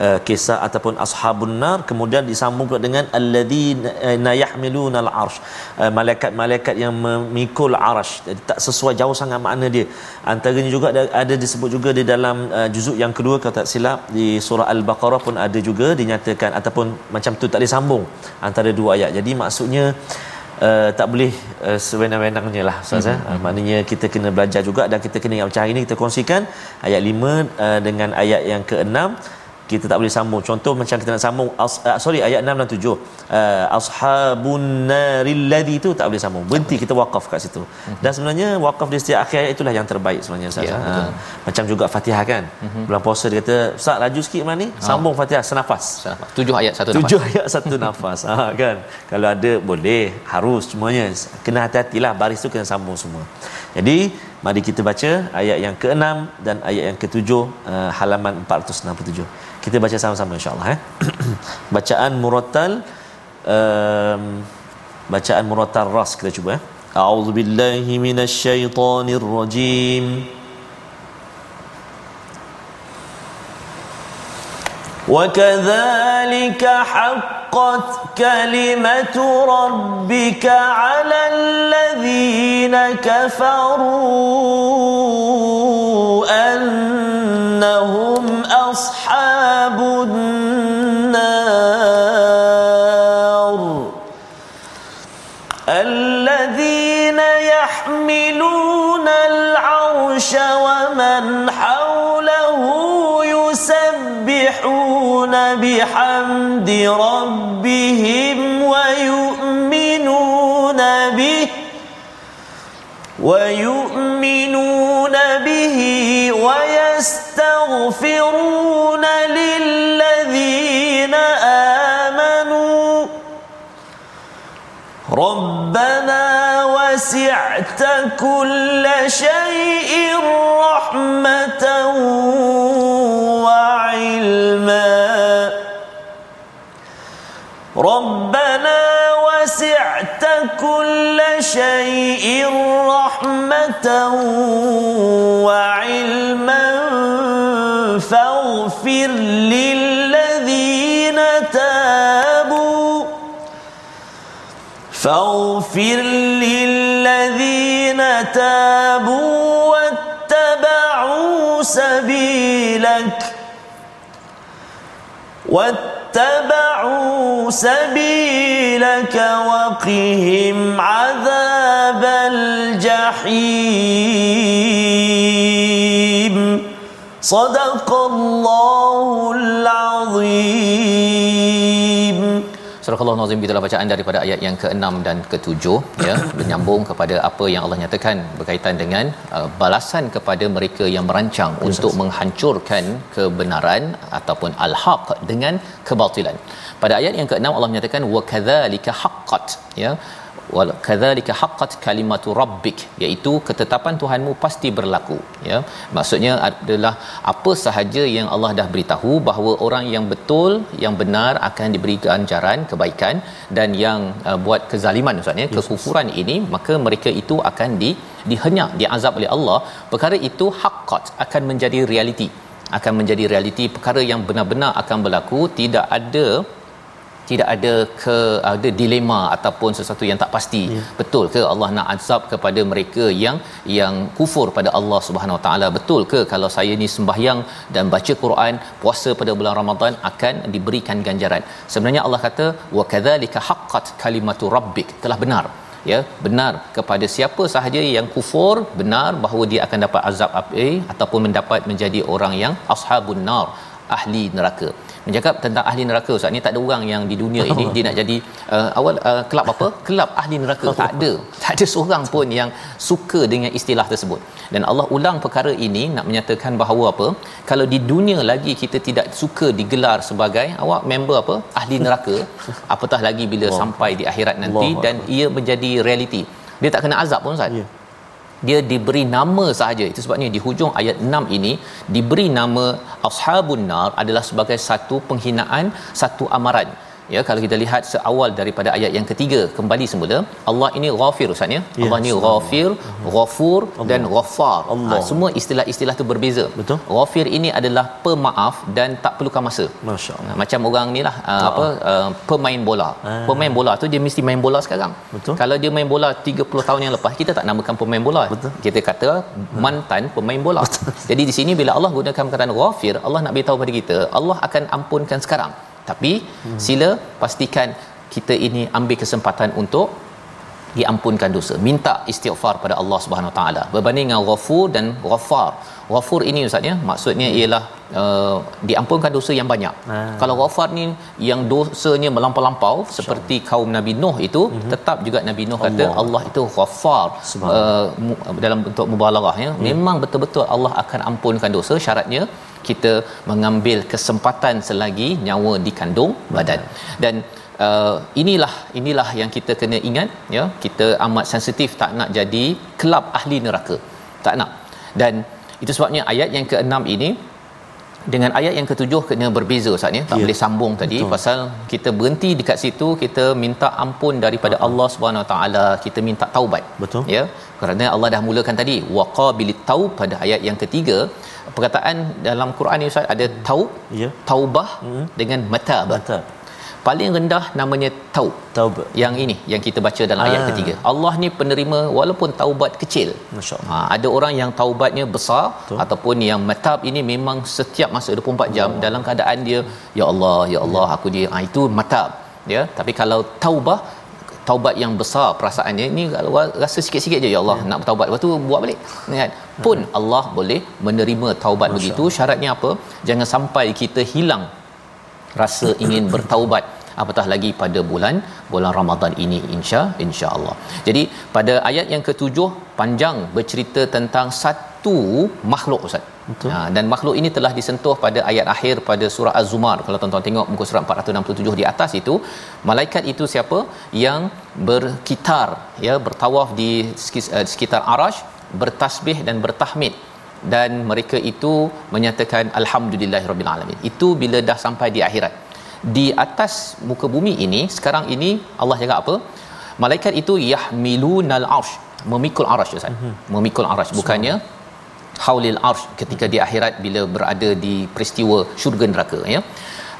uh, kisah ataupun ashabun nar kemudian disambung pula dengan alladzina yahmiluna al-arsh. Uh, malaikat-malaikat yang memikul arsh. Jadi tak sesuai jauh sangat makna dia. Antaranya juga ada, ada disebut juga di dalam uh, juzuk yang kedua kalau tak silap di surah al-baqarah pun ada juga dinyatakan ataupun macam tu tak disambung antara dua ayat. Jadi maksudnya Uh, tak boleh uh, sewenang-wenangnya lah Ustaz mm-hmm. uh, maknanya kita kena belajar juga dan kita kena ingat macam hari ini kita kongsikan ayat 5 uh, dengan ayat yang ke-6 kita tak boleh sambung. Contoh macam kita nak sambung as, uh, sorry ayat 6 dan 7 uh, ashabun naril ladzi tu tak boleh sambung. Berhenti kita wakaf kat situ. Mm-hmm. dan sebenarnya wakaf di setiap akhir ayat itulah yang terbaik sebenarnya Ustaz. Ya, uh, macam juga Fatihah kan? Mm-hmm. bulan puasa dia kata Ustaz laju sikit mana ni? Ha. sambung Fatihah senafas. Senafas. Tujuh ayat satu nafas. Tujuh ayat satu nafas. Ha, kan? Kalau ada boleh. Harus semuanya. Kena hati-hatilah baris tu kena sambung semua. Jadi mari kita baca ayat yang ke-6 dan ayat yang ke-7 uh, halaman 467 kita baca sama-sama insya-Allah eh. bacaan murattal um, bacaan murattal ras kita cuba eh. A'udzu billahi minasyaitonir rajim. وكذلك حقت كلمة ربك على الذين كفروا أنهم أصحاب النار. ربنا وسعت كل شيء رحمة وعلما. ربنا وسعت كل شيء رحمة وعلما. فاغفر للذين تابوا فاغفر للذين تابوا واتبعوا سبيلك واتبعوا سبيلك وقهم عذاب الجحيم. صدق الله Surah Allah Nazim kita bacaan daripada ayat yang ke-6 dan ke-7 ya menyambung kepada apa yang Allah nyatakan berkaitan dengan uh, balasan kepada mereka yang merancang yes, untuk yes. menghancurkan kebenaran ataupun al-haq dengan kebatilan. Pada ayat yang ke-6 Allah menyatakan wa kadzalika haqqat ya wal kadzalika haqqat kalimatu rabbik iaitu ketetapan Tuhanmu pasti berlaku ya. Maksudnya adalah apa sahaja yang Allah dah beritahu bahawa orang yang betul yang benar akan diberi ganjaran kebaikan dan yang uh, buat kezaliman ustaz ya kekufuran ini maka mereka itu akan di dihenyak diazab oleh Allah. Perkara itu haqqat akan menjadi realiti akan menjadi realiti perkara yang benar-benar akan berlaku. Tidak ada tidak ada ke ada dilema ataupun sesuatu yang tak pasti. Ya. betul ke Allah nak azab kepada mereka yang yang kufur pada Allah Subhanahu Wa Taala? Betul ke kalau saya ni sembahyang dan baca Quran puasa pada bulan Ramadan akan diberikan ganjaran? Sebenarnya Allah kata wa kadzalika haqqat kalimatu rabbik. Telah benar ya? Benar kepada siapa sahaja yang kufur benar bahawa dia akan dapat azab api ataupun mendapat menjadi orang yang ashabun nar ahli neraka Mencakap tentang ahli neraka Ustaz ni tak ada orang yang di dunia ini dia nak jadi uh, awal uh, kelab apa? Kelab ahli neraka tak ada. Tak ada seorang pun yang suka dengan istilah tersebut. Dan Allah ulang perkara ini nak menyatakan bahawa apa? Kalau di dunia lagi kita tidak suka digelar sebagai awak member apa? Ahli neraka, apatah lagi bila Allah. sampai di akhirat nanti Allah dan ia menjadi realiti. Dia tak kena azab pun Ustaz. Ya. Dia diberi nama sahaja. Itu sebabnya di hujung ayat 6 ini diberi nama Ashabun Nar adalah sebagai satu penghinaan, satu amaran. Ya, kalau kita lihat seawal daripada ayat yang ketiga kembali semula Allah ini ghafir Ustaz ya. Ya, Allah ni ghafir, ghafur dan ghaffar. Allah. Ha, semua istilah-istilah tu berbeza. Betul. Ghafir ini adalah pemaaf dan tak perlukan masa. Masya Allah. Ha, macam orang ni lah uh, apa uh, pemain bola. Ah. Pemain bola tu dia mesti main bola sekarang. Betul. Kalau dia main bola 30 tahun yang lepas kita tak namakan pemain bola. Betul. Kita kata mantan pemain bola. Jadi di sini bila Allah gunakan perkataan ghafir, Allah nak beritahu pada kita, Allah akan ampunkan sekarang. Tapi hmm. sila pastikan kita ini ambil kesempatan untuk diampunkan dosa. Minta istighfar pada Allah Subhanahu Wa Taala. Berbanding dengan ghafur dan ghaffar. Ghafur ini ustaz ya, maksudnya ialah uh, diampunkan dosa yang banyak. Ah. Kalau ghaffar ni yang dosanya melampau-lampau seperti kaum Nabi Nuh itu, mm-hmm. tetap juga Nabi Nuh kata Allah. Allah itu Subhanallah. uh, dalam bentuk mubalaghah ya. Memang betul-betul Allah akan ampunkan dosa syaratnya kita mengambil kesempatan selagi nyawa di kandung badan. Dan uh, inilah inilah yang kita kena ingat ya. Kita amat sensitif tak nak jadi kelab ahli neraka. Tak nak. Dan itu sebabnya ayat yang ke-6 ini dengan ayat yang ketujuh kena berbeza Ustaz ya tak Ya. boleh sambung tadi Betul. pasal kita berhenti dekat situ kita minta ampun daripada Allah Subhanahu Wa Taala kita minta taubat Betul. ya kerana Allah dah mulakan tadi waqabilit taub pada ayat yang ketiga perkataan dalam Quran ni Ustaz ada taub Ya. taubah dengan matab Mantap. Paling rendah namanya taub Taubat. yang ini yang kita baca dalam ayat Ah. ketiga. Allah ni penerima walaupun taubat kecil. Masya Allah. Ha, ada orang yang taubatnya besar Betul. ataupun yang matab ini memang setiap masa 24 jam dalam keadaan dia ya Allah ya Allah aku dia ha, itu matab. Ya tapi kalau taubah taubat yang besar perasaannya ini kalau rasa sikit-sikit je ya Allah nak bertaubat. Lepas tu buat balik kan? Pun Allah boleh menerima taubat Masya begitu. Syaratnya apa? Jangan sampai kita hilang rasa ingin bertaubat apatah lagi pada bulan bulan Ramadan ini insya insya-Allah. Jadi pada ayat yang ketujuh panjang bercerita tentang satu makhluk Ustaz. Betul. Ha, dan makhluk ini telah disentuh pada ayat akhir pada surah Az-Zumar. Kalau tuan-tuan tengok muka surat 467 di atas itu, malaikat itu siapa yang berkitar ya bertawaf di eh, sekitar Arash, bertasbih dan bertahmid dan mereka itu menyatakan alhamdulillahirabbil alamin. Itu bila dah sampai di akhirat. Di atas muka bumi ini sekarang ini Allah cakap apa? Malaikat itu yahmilunal arsh, memikul arsh Ustaz. Mm-hmm. Memikul arsh bukannya haulil arsh ketika di akhirat bila berada di peristiwa syurga neraka ya.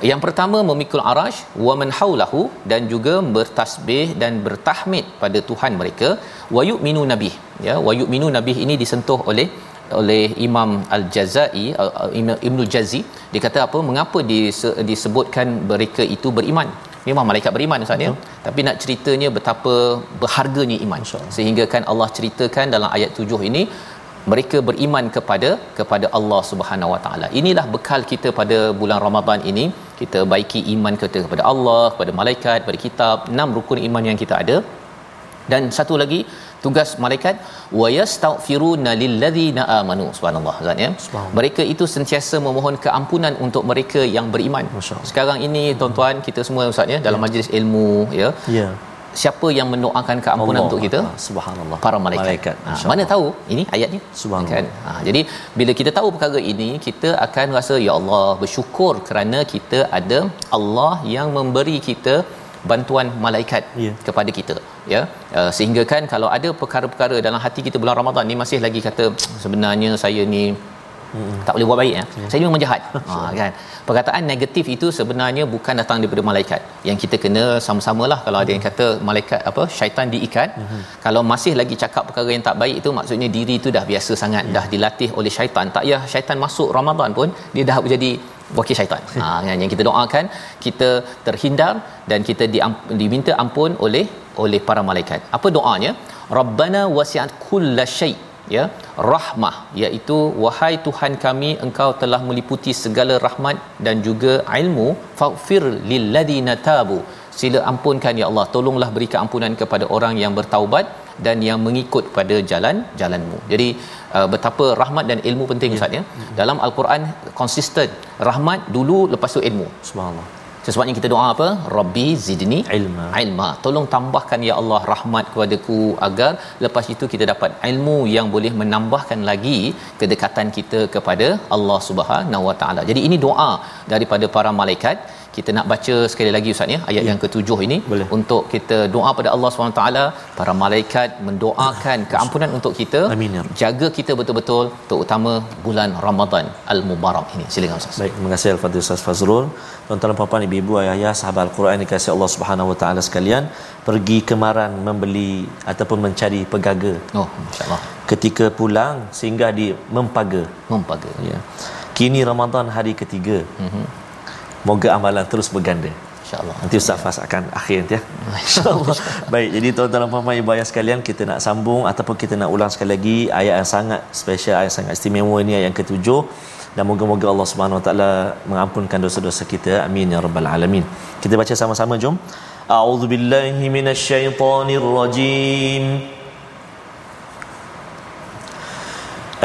Yang pertama memikul arash wa man haulahu dan juga bertasbih dan bertahmid pada Tuhan mereka wa yu'minu nabih ya wa yu'minu nabih ini disentuh oleh oleh Imam Al-Jazai uh, uh, Ibnul Jazi dia kata apa mengapa dise- disebutkan mereka itu beriman memang malaikat beriman Ustaz ya tapi nak ceritanya betapa berharganya iman sehingga kan Allah ceritakan dalam ayat 7 ini mereka beriman kepada kepada Allah Subhanahu Wa Taala. Inilah bekal kita pada bulan Ramadan ini. Kita baiki iman kita kepada Allah, kepada malaikat, kepada kitab, enam rukun iman yang kita ada. Dan satu lagi tugas malaikat wa yastaghfiruna lilladzina amanu subhanallah Ustaz ya Subhanallah. mereka itu sentiasa memohon keampunan untuk mereka yang beriman sekarang ini tuan-tuan kita semua Ustaz ya dalam majlis ilmu ya Ya. siapa yang mendoakan keampunan Allah. untuk kita Ah, Subhanallah. para malaikat. Malaikat. Ha, mana tahu ini ayatnya Subhanallah. kan. Ha, jadi bila kita tahu perkara ini kita akan rasa ya Allah bersyukur kerana kita ada Allah yang memberi kita bantuan malaikat Ya. kepada kita ya uh, sehingga kan kalau ada perkara-perkara dalam hati kita bulan Ramadan ni masih lagi kata sebenarnya saya ni tak boleh buat baik ya. Saya ni memang jahat. ha kan. Perkataan negatif itu sebenarnya bukan datang daripada malaikat. Yang kita kena sama-samalah kalau ada yang kata malaikat apa syaitan diikat. Kalau masih lagi cakap perkara yang tak baik itu maksudnya diri itu dah biasa sangat dah dilatih oleh syaitan. Tak payah syaitan masuk Ramadan pun dia dah jadi wakil syaitan. Ha yang kita doakan kita terhindar dan kita diminta ampun oleh oleh para malaikat. Apa doanya? Rabbana wasi'at kullasyai ya rahmah iaitu wahai Tuhan kami engkau telah meliputi segala rahmat dan juga ilmu faghfir lilladina tabu sila ampunkan ya Allah tolonglah beri keampunan kepada orang yang bertaubat dan yang mengikut pada jalan jalanmu. Jadi uh, betapa rahmat dan ilmu penting Ya. ustaz ya. Dalam al-Quran konsisten rahmat dulu lepas tu ilmu. Subhanallah. sebabnya kita doa apa? Rabbi zidni Ilma. ilma. Tolong tambahkan ya Allah rahmat kepadaku agar lepas itu kita dapat ilmu yang boleh menambahkan lagi kedekatan kita kepada Allah Subhanahu Wa Taala. Jadi ini doa daripada para malaikat kita nak baca sekali lagi ustaz ya ayat Ya. yang ketujuh ini Boleh. untuk kita doa pada Allah taala para malaikat mendoakan keampunan untuk kita Amin, ya jaga kita betul-betul terutama bulan Ramadan al-Mubarak ini silakan ustaz Baik, terima kasih Al-Fadhil Ustaz Fazrul. Tuan-tuan dan puan-puan, ibu-ibu, ayah-ayah, sahabat Al-Quran dikasihi Allah Subhanahu Wa Taala sekalian, pergi kemaran membeli ataupun mencari pegaga. oh insyaallah Ketika pulang singgah di Mempaga. mempaga Ya. Kini Ramadan hari ketiga. Mhm. Moga amalan terus berganda. insyaallah Nanti Ustaz Fas akan akhir nanti ya. InsyaAllah. Baik, jadi tuan-tuan dan puan-puan ibu ayah sekalian, kita nak sambung ataupun kita nak ulang sekali lagi ayat yang sangat special, ayat yang sangat istimewa ini ayat yang ketujuh. Dan moga-moga Allah Subhanahu Wa Taala mengampunkan dosa-dosa kita. Amin ya rabbal alamin. Kita baca sama-sama jom. A'udzu billahi minasyaitonir rajim.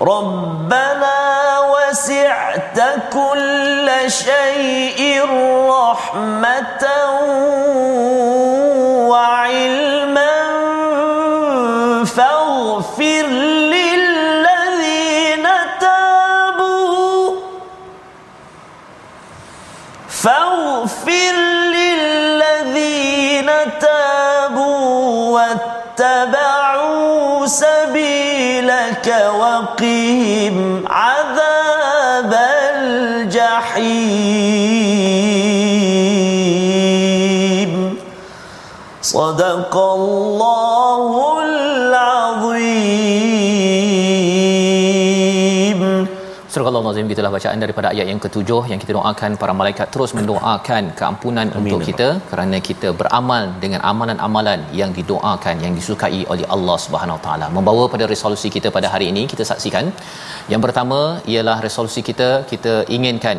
ربنا وسعت كل شيء رحمة وعلما فاغفر للذين تابوا فاغفر للذين تابوا واتبعوا سبيلك وقهم عذاب الجحيم. صدق الله العظيم Surah Allah itulah bacaan daripada ayat yang ketujuh yang kita doakan para malaikat terus mendoakan keampunan Amin. untuk kita kerana kita beramal dengan amalan-amalan yang didoakan yang disukai oleh Allah Subhanahu Wa Taala. Membawa pada resolusi kita pada hari ini kita saksikan yang pertama ialah resolusi kita kita inginkan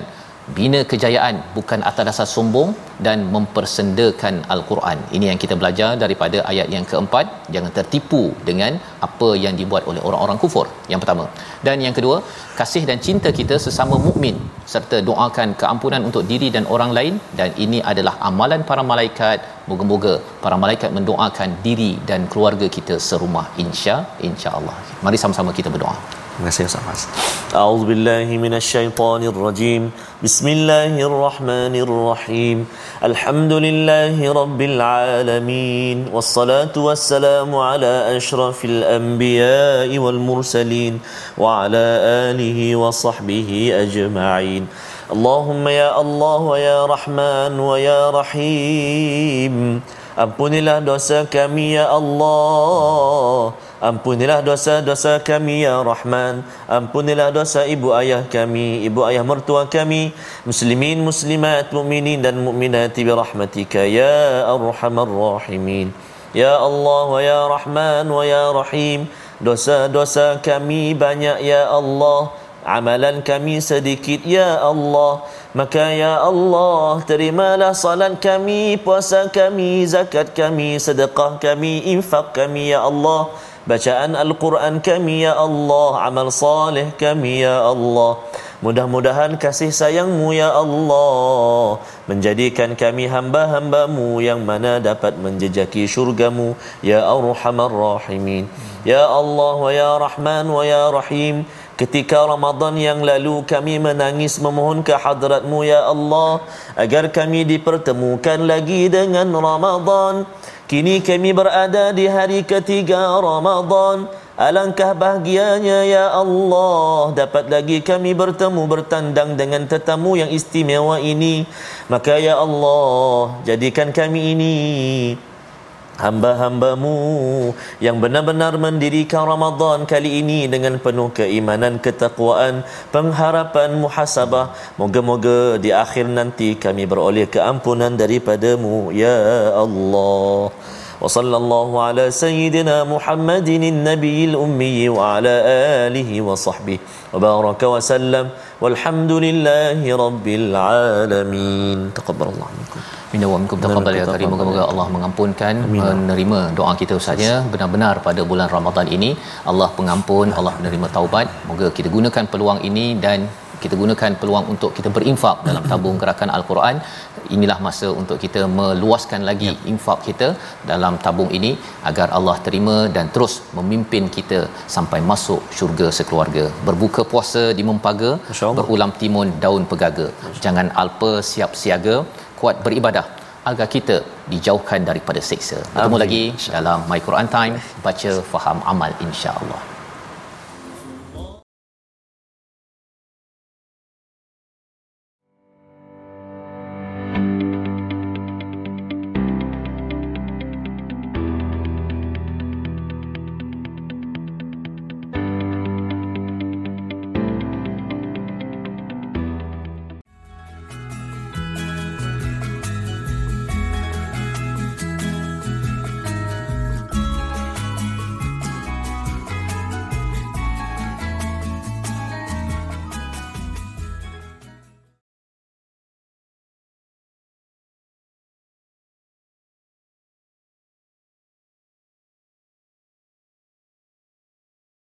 bina kejayaan bukan atas dasar sombong dan mempersendakan al-Quran. Ini yang kita belajar daripada ayat yang keempat, jangan tertipu dengan apa yang dibuat oleh orang-orang kufur. Yang pertama. Dan yang kedua, kasih dan cinta kita sesama mukmin serta doakan keampunan untuk diri dan orang lain dan ini adalah amalan para malaikat. Moga-moga para malaikat mendoakan diri dan keluarga kita serumah insya insya-Allah. Mari sama-sama kita berdoa. Terima kasih Ustaz Fas. A'udzu billahi minasyaitonir rajim. Bismillahirrahmanirrahim. Alhamdulillahi rabbil alamin. Wassalatu wassalamu ala asyrafil anbiya'i wal mursalin wa ala alihi wa sahbihi ajma'in. Allah wa ya Rahman wa ya Rahim. Ampunilah dosa kami ya Allah. Ampunilah dosa-dosa kami ya Rahman. Ampunilah dosa ibu ayah kami Ibu ayah mertua kami. Muslimin, muslimat, mukminin dan mukminati Birahmatika ya Arhamar Rahimin. Ya Allah wa ya Rahman wa ya Rahim. Dosa-dosa kami banyak ya Allah. Amalan kami sedikit ya Allah. Maka ya Allah terimalah salat kami, puasa kami, zakat kami, sedekah kami, infak kami ya Allah Bacaan Al-Quran kami ya Allah. Amal salih kami ya Allah. Mudah-mudahan kasih sayangmu ya Allah. Menjadikan kami hamba-hambamu Yang mana dapat menjejaki syurgamu Ya Arhamar Rahimin. Ya Allah wa ya Rahman wa ya Rahim. Ketika Ramadan yang lalu kami menangis memohon ke hadratmu ya Allah agar kami dipertemukan lagi dengan Ramadan kini kami berada di hari ketiga Ramadan Alangkah bahagianya ya Allah dapat lagi kami bertemu bertandang dengan tetamu yang istimewa ini. Maka ya Allah jadikan kami ini hamba-hambamu yang benar-benar mendirikan Ramadan kali ini dengan penuh keimanan, ketakwaan, pengharapan, muhasabah. Moga-moga di akhir nanti kami beroleh keampunan daripadamu ya Allah. وصلى الله على سيدنا محمد النبي الأمي وعلى آله وصحبه وبارك وسلم والحمد لله رب العالمين تقبل الله منكم Minna wa minkum taqabbal ya karim. Moga-moga Allah mengampunkan, menerima doa kita usahanya benar-benar pada bulan Ramadan ini. Allah pengampun, Allah menerima taubat. Moga kita gunakan peluang ini dan kita gunakan peluang untuk kita berinfak dalam tabung gerakan al-Quran. Inilah masa untuk kita meluaskan lagi ya. infak kita dalam tabung ini agar Allah terima dan terus memimpin kita sampai masuk syurga sekeluarga. Berbuka puasa di mempaga, berulam timun daun pegaga. Jangan alpa siap siaga, kuat beribadah agar kita dijauhkan daripada seksa. Bertemu lagi dalam My Quran Time, baca faham amal insya-Allah.